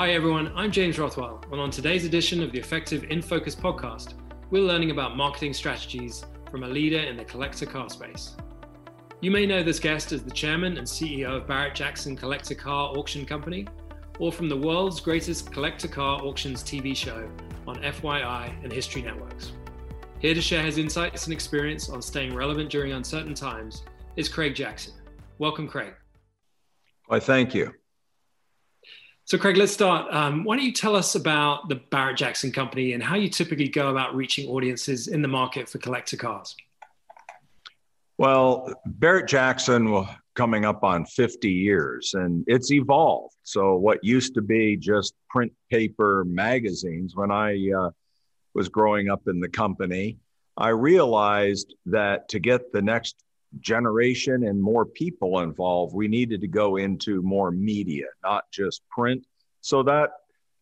Hi everyone, I'm James Rothwell, and on today's edition of the Effectv in Focus podcast, we're learning about marketing strategies from a leader in the collector car space. You may know this guest as the chairman and CEO of Barrett Jackson Collector Car Auction Company, or from the world's greatest collector car auctions TV show on FYI and History Networks. Here to share his insights and experience on staying relevant during uncertain times is Craig Jackson. Welcome, Craig. Why, thank you. So, Craig, let's start. Um, why don't you tell us about the Barrett Jackson Company and how you typically go about reaching audiences in the market for collector cars? Well, Barrett Jackson coming up on 50 years and it's evolved. So, what used to be just print paper magazines when I uh, was growing up in the company, I realized that to get the next generation and more people involved, we needed to go into more media, not just print. So that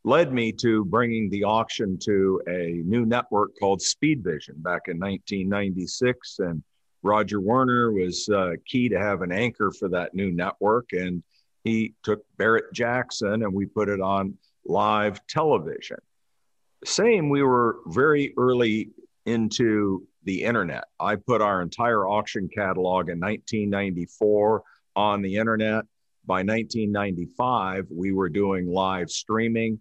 led me to bringing the auction to a new network called Speed Vision back in 1996. And Roger Werner was uh, key to have an anchor for that new network. And he took Barrett Jackson and we put it on live television. Same, we were very early into the internet. I put our entire auction catalog in 1994 on the internet. By 1995, we were doing live streaming.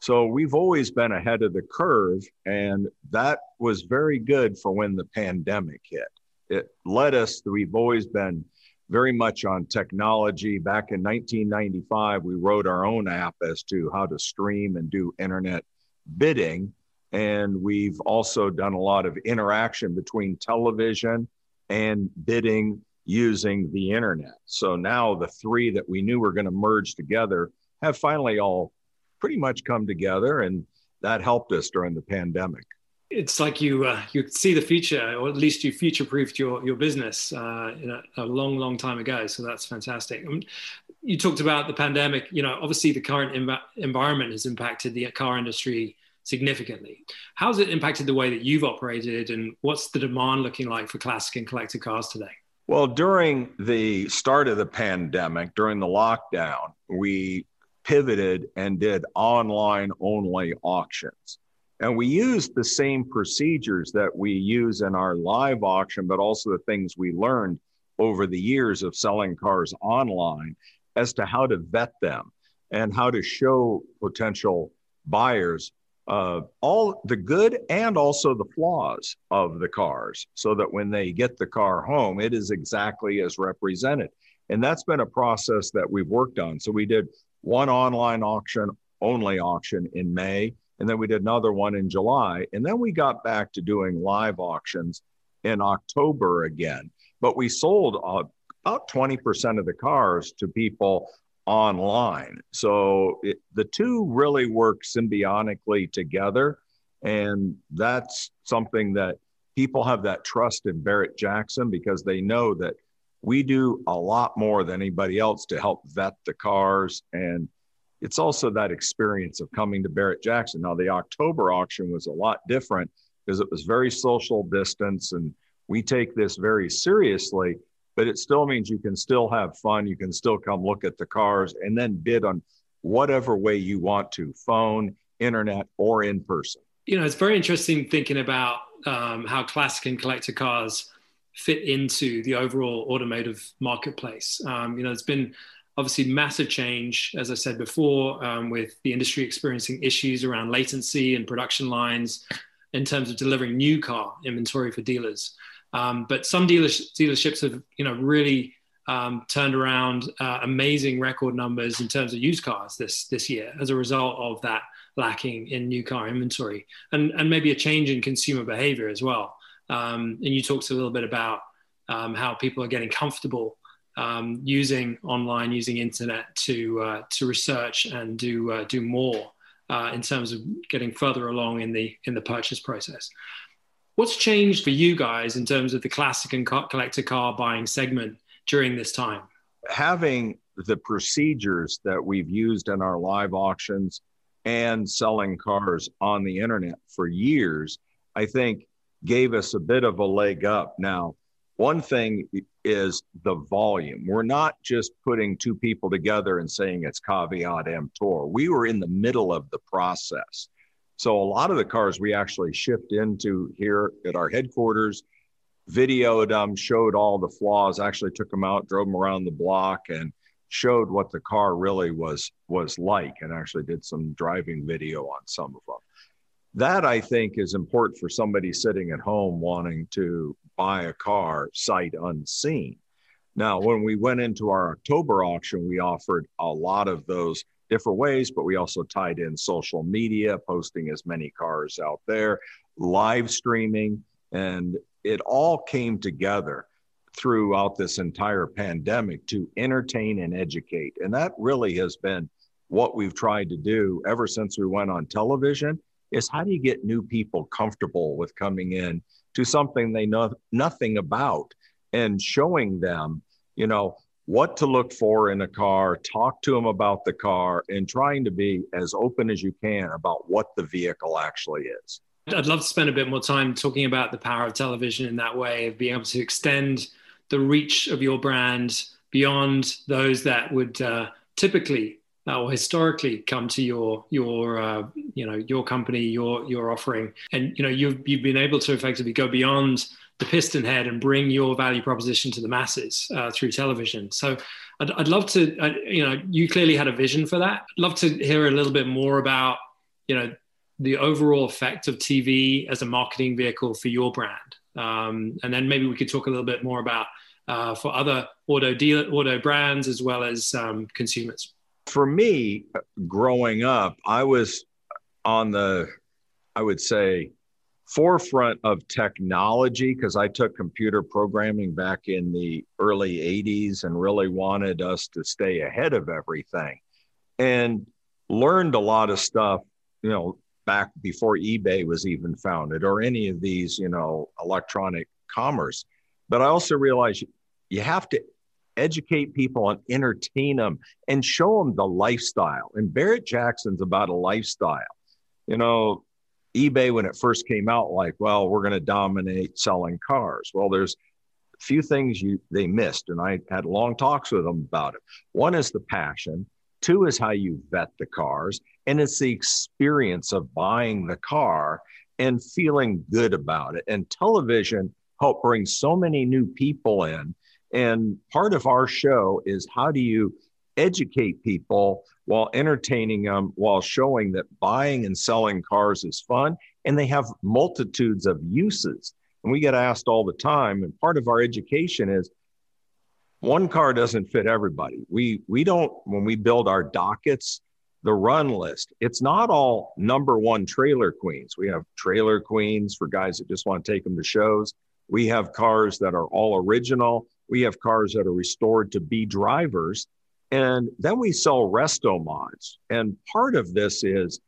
So we've always been ahead of the curve, and that was very good for when the pandemic hit. It led us, we've always been very much on technology. Back in 1995, we wrote our own app as to how to stream and do internet bidding. And we've also done a lot of interaction between television and bidding using the internet. So now the three that we knew were going to merge together have finally all pretty much come together. And that helped us during the pandemic. It's like you uh, you see the future, or at least you future proofed your your business uh, a, a, long, long time ago. So that's fantastic. I mean, you talked about the pandemic. You know, obviously the current env- environment has impacted the car industry significantly. How's it impacted the way that you've operated, and what's the demand looking like for classic and collector cars today? Well, during the start of the pandemic, during the lockdown, we pivoted and did online only auctions. And we used the same procedures that we use in our live auction, but also the things we learned over the years of selling cars online as to how to vet them and how to show potential buyers uh, all the good and also the flaws of the cars so that when they get the car home, it is exactly as represented. And that's been a process that we've worked on. So we did one online auction, only auction in May, and then we did another one in July. And then we got back to doing live auctions in October again. But we sold uh, about 20% of the cars to people online. So it, the two really work symbiotically together. And that's something that people have that trust in Barrett Jackson because they know that we do a lot more than anybody else to help vet the cars. And it's also that experience of coming to Barrett Jackson. Now, the October auction was a lot different because it was very social distance and we take this very seriously but it still means you can still have fun. You can still come look at the cars and then bid on whatever way you want to phone, internet, or in person. You know, it's very interesting thinking about um, how classic and collector cars fit into the overall automotive marketplace. Um, you know, it's been obviously massive change, as I said before, um, with the industry experiencing issues around latency and production lines in terms of delivering new car inventory for dealers. Um, but some dealers, dealerships have, you know, really um, turned around uh, amazing record numbers in terms of used cars this this year as a result of that lacking in new car inventory and and maybe a change in consumer behavior as well. Um, and you talked a little bit about um, how people are getting comfortable um, using online, using internet to uh, to research and do uh, do more uh, in terms of getting further along in the in the purchase process. What's changed for you guys in terms of the classic and collector car buying segment during this time? Having the procedures that we've used in our live auctions and selling cars on the internet for years, I think gave us a bit of a leg up. Now, one thing is the volume. We're not just putting two people together and saying it's caveat emptor. We were in the middle of the process. So a lot of the cars we actually shipped into here at our headquarters, videoed them, showed all the flaws, actually took them out, drove them around the block and showed what the car really was was like and actually did some driving video on some of them. That I think is important for somebody sitting at home wanting to buy a car sight unseen. Now, when we went into our October auction, we offered a lot of those different ways, but we also tied in social media, posting as many cars out there, live streaming, and it all came together throughout this entire pandemic to entertain and educate. And that really has been what we've tried to do ever since we went on television is how do you get new people comfortable with coming in to something they know nothing about and showing them, you know, what to look for in a car, talk to them about the car, and trying to be as open as you can about what the vehicle actually is. I'd love to spend a bit more time talking about the power of television in that way, of being able to extend the reach of your brand beyond those that would uh, typically or historically come to your your uh, you know your company your your offering and you know you've you've been able to effectively go beyond the piston head and bring your value proposition to the masses uh, through television. So I'd, I'd love to uh, you know you clearly had a vision for that. I'd love to hear a little bit more about you know the overall effect of TV as a marketing vehicle for your brand. Um, and then maybe we could talk a little bit more about uh, for other auto dealer auto brands as well as um, consumers. For me, growing up, I was on the, I would say, forefront of technology because I took computer programming back in the early 80s and really wanted us to stay ahead of everything and learned a lot of stuff, you know, back before eBay was even founded or any of these, you know, electronic commerce. But I also realized you have to educate people and entertain them and show them the lifestyle. And Barrett Jackson's about a lifestyle. You know, eBay, when it first came out, like, well, we're going to dominate selling cars. Well, there's a few things you they missed, and I had long talks with them about it. One is the passion. Two is how you vet the cars, and it's the experience of buying the car and feeling good about it. And television helped bring so many new people in and part of our show is how do you educate people while entertaining them, while showing that buying and selling cars is fun and they have multitudes of uses. And we get asked all the time, and part of our education is one car doesn't fit everybody. We we don't when we build our dockets, the run list, it's not all number one trailer queens. We have trailer queens for guys that just want to take them to shows. We have cars that are all original. We have cars that are restored to be drivers. And then we sell resto mods. And part of this is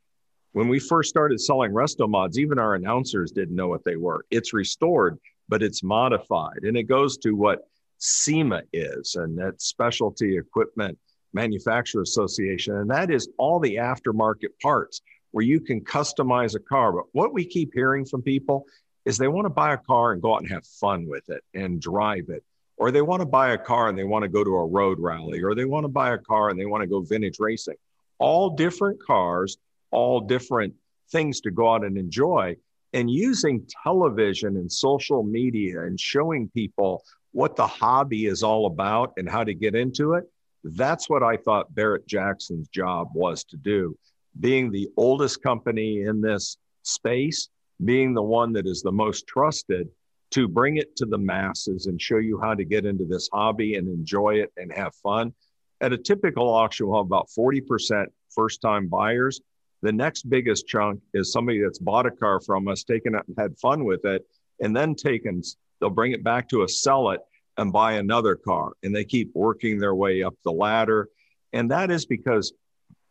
when we first started selling resto mods, even our announcers didn't know what they were. It's restored, but it's modified. And it goes to what SEMA is, and that Specialty Equipment Manufacturer Association. And that is all the aftermarket parts where you can customize a car. But what we keep hearing from people is they want to buy a car and go out and have fun with it and drive it or they want to buy a car and they want to go to a road rally, or they want to buy a car and they want to go vintage racing. All different cars, all different things to go out and enjoy. And using television and social media and showing people what the hobby is all about and how to get into it, that's what I thought Barrett Jackson's job was to do. Being the oldest company in this space, being the one that is the most trusted, to bring it to the masses and show you how to get into this hobby and enjoy it and have fun. At a typical auction, we'll have about 40% first time buyers. The next biggest chunk is somebody that's bought a car from us, taken it and had fun with it, and then taken, they'll bring it back to us, sell it, and buy another car. And they keep working their way up the ladder. And that is because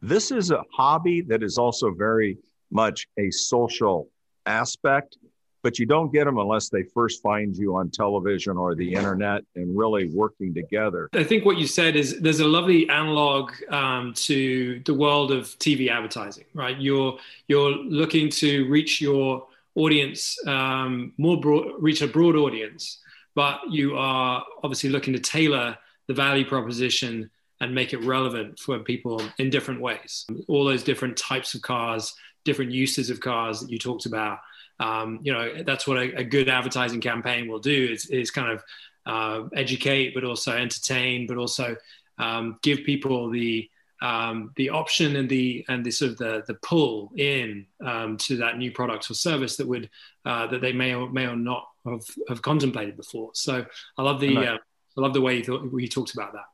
this is a hobby that is also very much a social aspect but you don't get them unless they first find you on television or the internet and really working together. I think what you said is there's a lovely analog um, to the world of TV advertising, right? You're you're looking to reach your audience um, more broad, reach a broad audience but you are obviously looking to tailor the value proposition and make it relevant for people in different ways. All those different types of cars, different uses of cars that you talked about. Um, you know, that's what a, a, good advertising campaign will do is, is kind of uh, educate, but also entertain, but also um, give people the um, the option and the and the sort of the the pull in um, to that new product or service that would uh, that they may or may or not have, have contemplated before. So I love the I, uh, I love the way you, thought, you talked about that.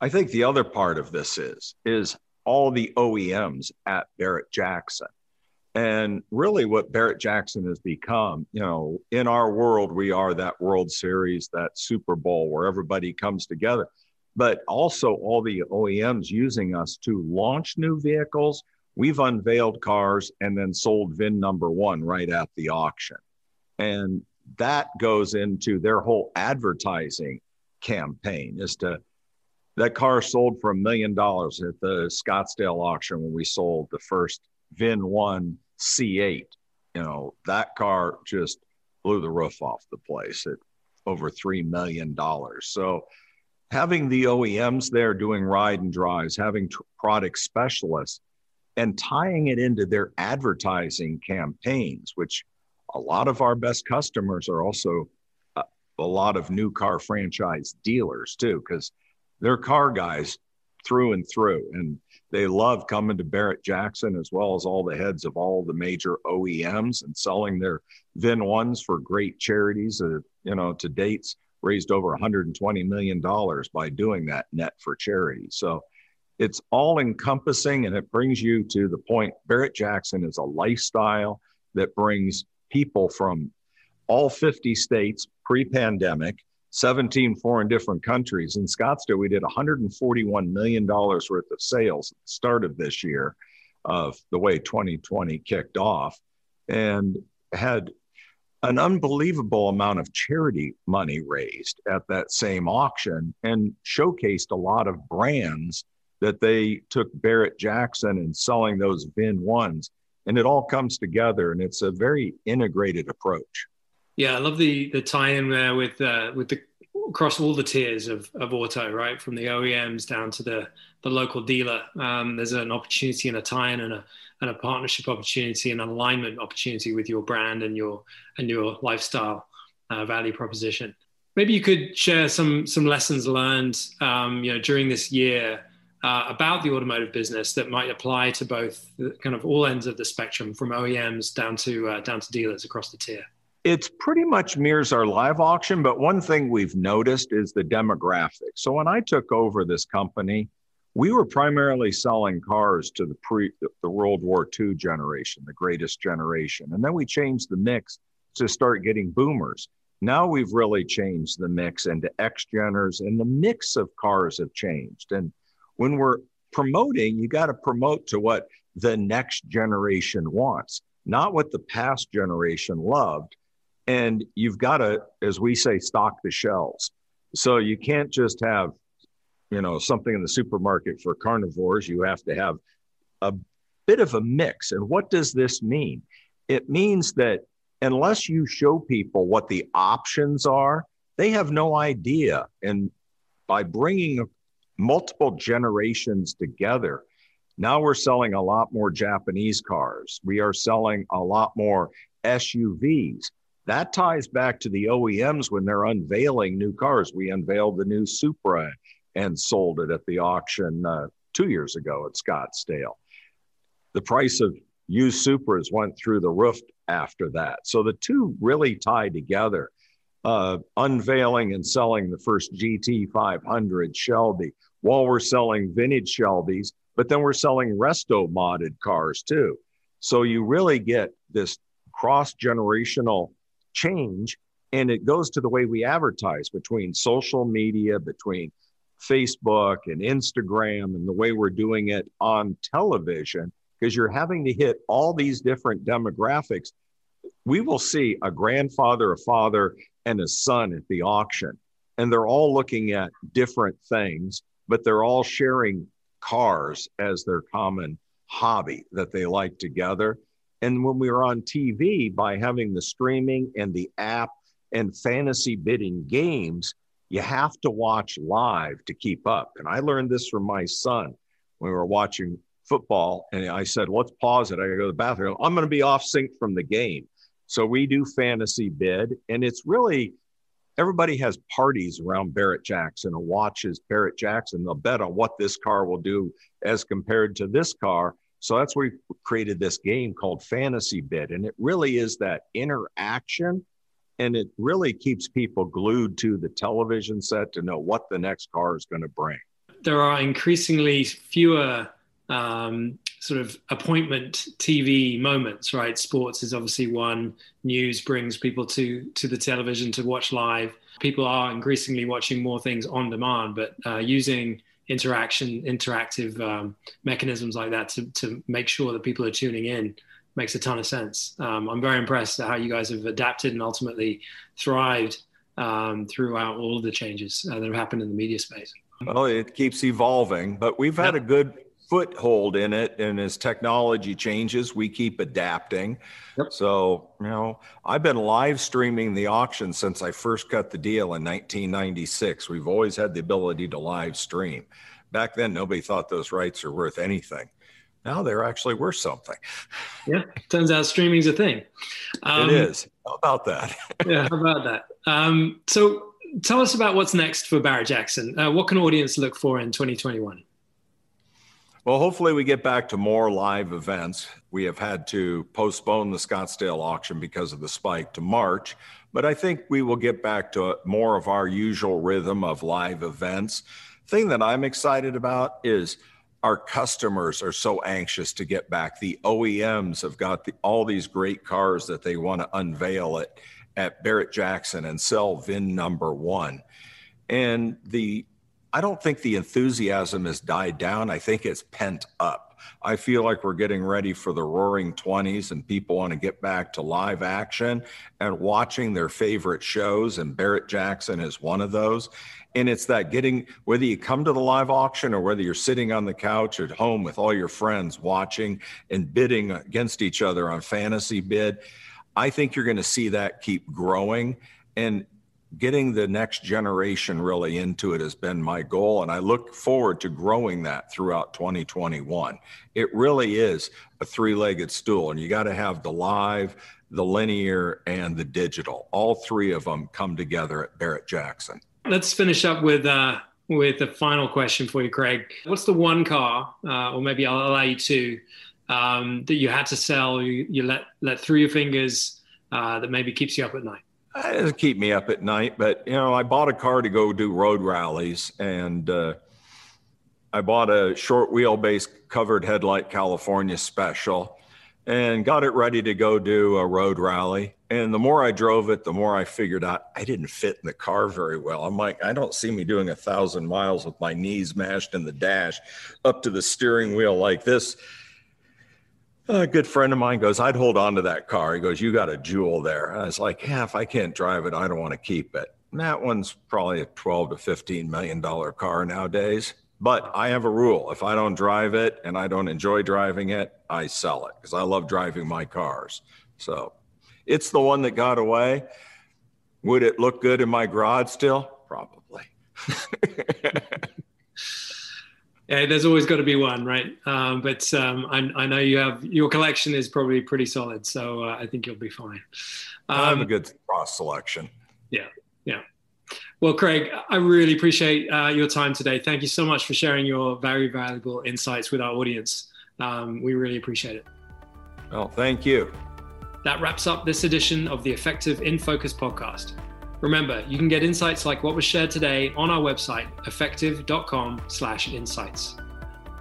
I think the other part of this is is all the OEMs at Barrett Jackson. And really, what Barrett Jackson has become, you know, in our world, we are that World Series, that Super Bowl where everybody comes together, but also all the OEMs using us to launch new vehicles. We've unveiled cars and then sold VIN number one right at the auction. And that goes into their whole advertising campaign is to that car sold for a million dollars at the Scottsdale auction when we sold the first VIN 1 C8. You know, that car just blew the roof off the place at over $3 million. So, having the OEMs there doing ride and drives, having t- product specialists, and tying it into their advertising campaigns, which a lot of our best customers are also a, uh, a lot of new car franchise dealers, too, because they're car guys through and through. And they love coming to Barrett Jackson as well as all the heads of all the major OEMs and selling their VIN ones for great charities. Uh, you know, to dates raised over 120 million dollars by doing that net for charity. So it's all encompassing and it brings you to the point. Barrett Jackson is a lifestyle that brings people from all 50 states pre-pandemic 17 foreign different countries. In Scottsdale, we did $141 million worth of sales at the start of this year, of the way 2020 kicked off, and had an unbelievable amount of charity money raised at that same auction and showcased a lot of brands that they took Barrett Jackson and selling those VIN ones. And it all comes together and it's a very integrated approach. Yeah, I love the the tie-in there with uh, with the across all the tiers of, of auto, right, from the OEMs down to the the local dealer. Um, there's an opportunity and a tie-in and a and a partnership opportunity and an alignment opportunity with your brand and your and your lifestyle uh, value proposition. Maybe you could share some some lessons learned, um, you know, during this year uh, about the automotive business that might apply to both kind of all ends of the spectrum, from OEMs down to uh, down to dealers across the tier. It's pretty much mirrors our live auction, but one thing we've noticed is the demographics. So when I took over this company, we were primarily selling cars to the pre the World War II generation, the greatest generation. And then we changed the mix to start getting boomers. Now we've really changed the mix into X geners and the mix of cars have changed. And when we're promoting, you got to promote to what the next generation wants, not what the past generation loved. And you've got to, as we say, stock the shelves. So you can't just have, you know, something in the supermarket for carnivores. You have to have a bit of a mix. And what does this mean? It means that unless you show people what the options are, they have no idea. And by bringing multiple generations together, now we're selling a lot more Japanese cars. We are selling a lot more SUVs. That ties back to the OEMs when they're unveiling new cars. We unveiled the new Supra and sold it at the auction uh, two years ago at Scottsdale. The price of used Supras went through the roof after that. So the two really tie together. Uh, unveiling and selling the first GT 500 Shelby while we're selling vintage Shelbys, but then we're selling resto modded cars too. So you really get this cross generational change. And it goes to the way we advertise between social media, between Facebook and Instagram, and the way we're doing it on television, because you're having to hit all these different demographics. We will see a grandfather, a father, and a son at the auction, and they're all looking at different things, but they're all sharing cars as their common hobby that they like together. And when we were on TV, by having the streaming and the app And fantasy bidding games, you have to watch live to keep up. And I learned this from my son when we were watching football. And I said, let's pause it. I gotta go to the bathroom. I'm going to be off sync from the game. So we do fantasy bid. And it's really, everybody has parties around Barrett Jackson and watches Barrett Jackson. They'll bet on what this car will do as compared to this car. So that's where we created this game called Fantasy Bid. And it really is that interaction. And it really keeps people glued to the television set to know what the next car is going to bring. There are increasingly fewer um, sort of appointment TV moments, right? Sports is obviously one. News brings people to to the television to watch live. People are increasingly watching more things on demand, but uh, using interaction, interactive um, mechanisms like that to to make sure that people are tuning in makes a ton of sense. Um, I'm very impressed at how you guys have adapted and ultimately thrived um, throughout all of the changes uh, that have happened in the media space. Well, it keeps evolving, but we've had yep. a good foothold in it and as technology changes we keep adapting. Yep. so you know i've been live streaming the auction since i first cut the deal in 1996 we've always had the ability to live stream. Back then nobody thought those rights are worth anything. Now they're actually worth something. Yeah turns out streaming's a thing. Um, it is. How about that? Yeah how about that? Um, so tell us about what's next for barrett jackson. Uh, what can audience look for in 2021 well, hopefully, we get back to more live events. We have had to postpone the Scottsdale auction because of the spike to March, but I think we will get back to more of our usual rhythm of live events. Thing that I'm excited about is our customers are so anxious to get back. The OEMs have got the, all these great cars that they want to unveil it at Barrett Jackson and sell VIN number one. And the I don't think the enthusiasm has died down. I think it's pent up. I feel like we're getting ready for the roaring 20s and people want to get back to live action and watching their favorite shows. And Barrett Jackson is one of those. And it's that getting, whether you come to the live auction or whether you're sitting on the couch at home with all your friends watching and bidding against each other on fantasy bid, I think you're going to see that keep growing. And getting the next generation really into it has been my goal. And I look forward to growing that throughout 2021. It really is a three legged stool, and you got to have the live, the linear, and the digital. All three of them come together at Barrett Jackson. Let's finish up with. Uh, with a final question for you, Craig. What's the one car, uh, or maybe I'll allow you to, um, that you had to sell, you, you let let through your fingers, uh, that maybe keeps you up at night? It doesn't keep me up at night, but you know, I bought a car to go do road rallies, and uh, I bought a short wheelbase covered headlight California special, and got it ready to go do a road rally. And the more I drove it, the more I figured out I didn't fit in the car very well. I'm like, I don't see me doing a thousand miles with my knees mashed in the dash, up to the steering wheel like this a good friend of mine goes, I'd hold on to that car. He goes, You got a jewel there. I was like, Yeah, if I can't drive it, I don't want to keep it. And that one's probably a 12 to 15 million dollar car nowadays. But I have a rule if I don't drive it and I don't enjoy driving it, I sell it because I love driving my cars. So it's the one that got away. Would it look good in my garage still? Probably. yeah, there's always got to be one, right? Um, but um, I, I, know you have your collection is probably pretty solid, so uh, I think you'll be fine. Um, I have a um, good cross selection. Yeah, yeah. Well, Craig, I really appreciate uh, your time today. Thank you so much for sharing your very valuable insights with our audience. Um, we really appreciate it. Well, thank you. That wraps up this edition of the Effectv in Focus podcast. Remember, you can get insights like what was shared today on our website, effectv.com/insights.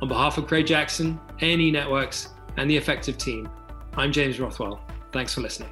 On behalf of Craig Jackson, A&E Networks, and the Effectv team, I'm James Rothwell. Thanks for listening.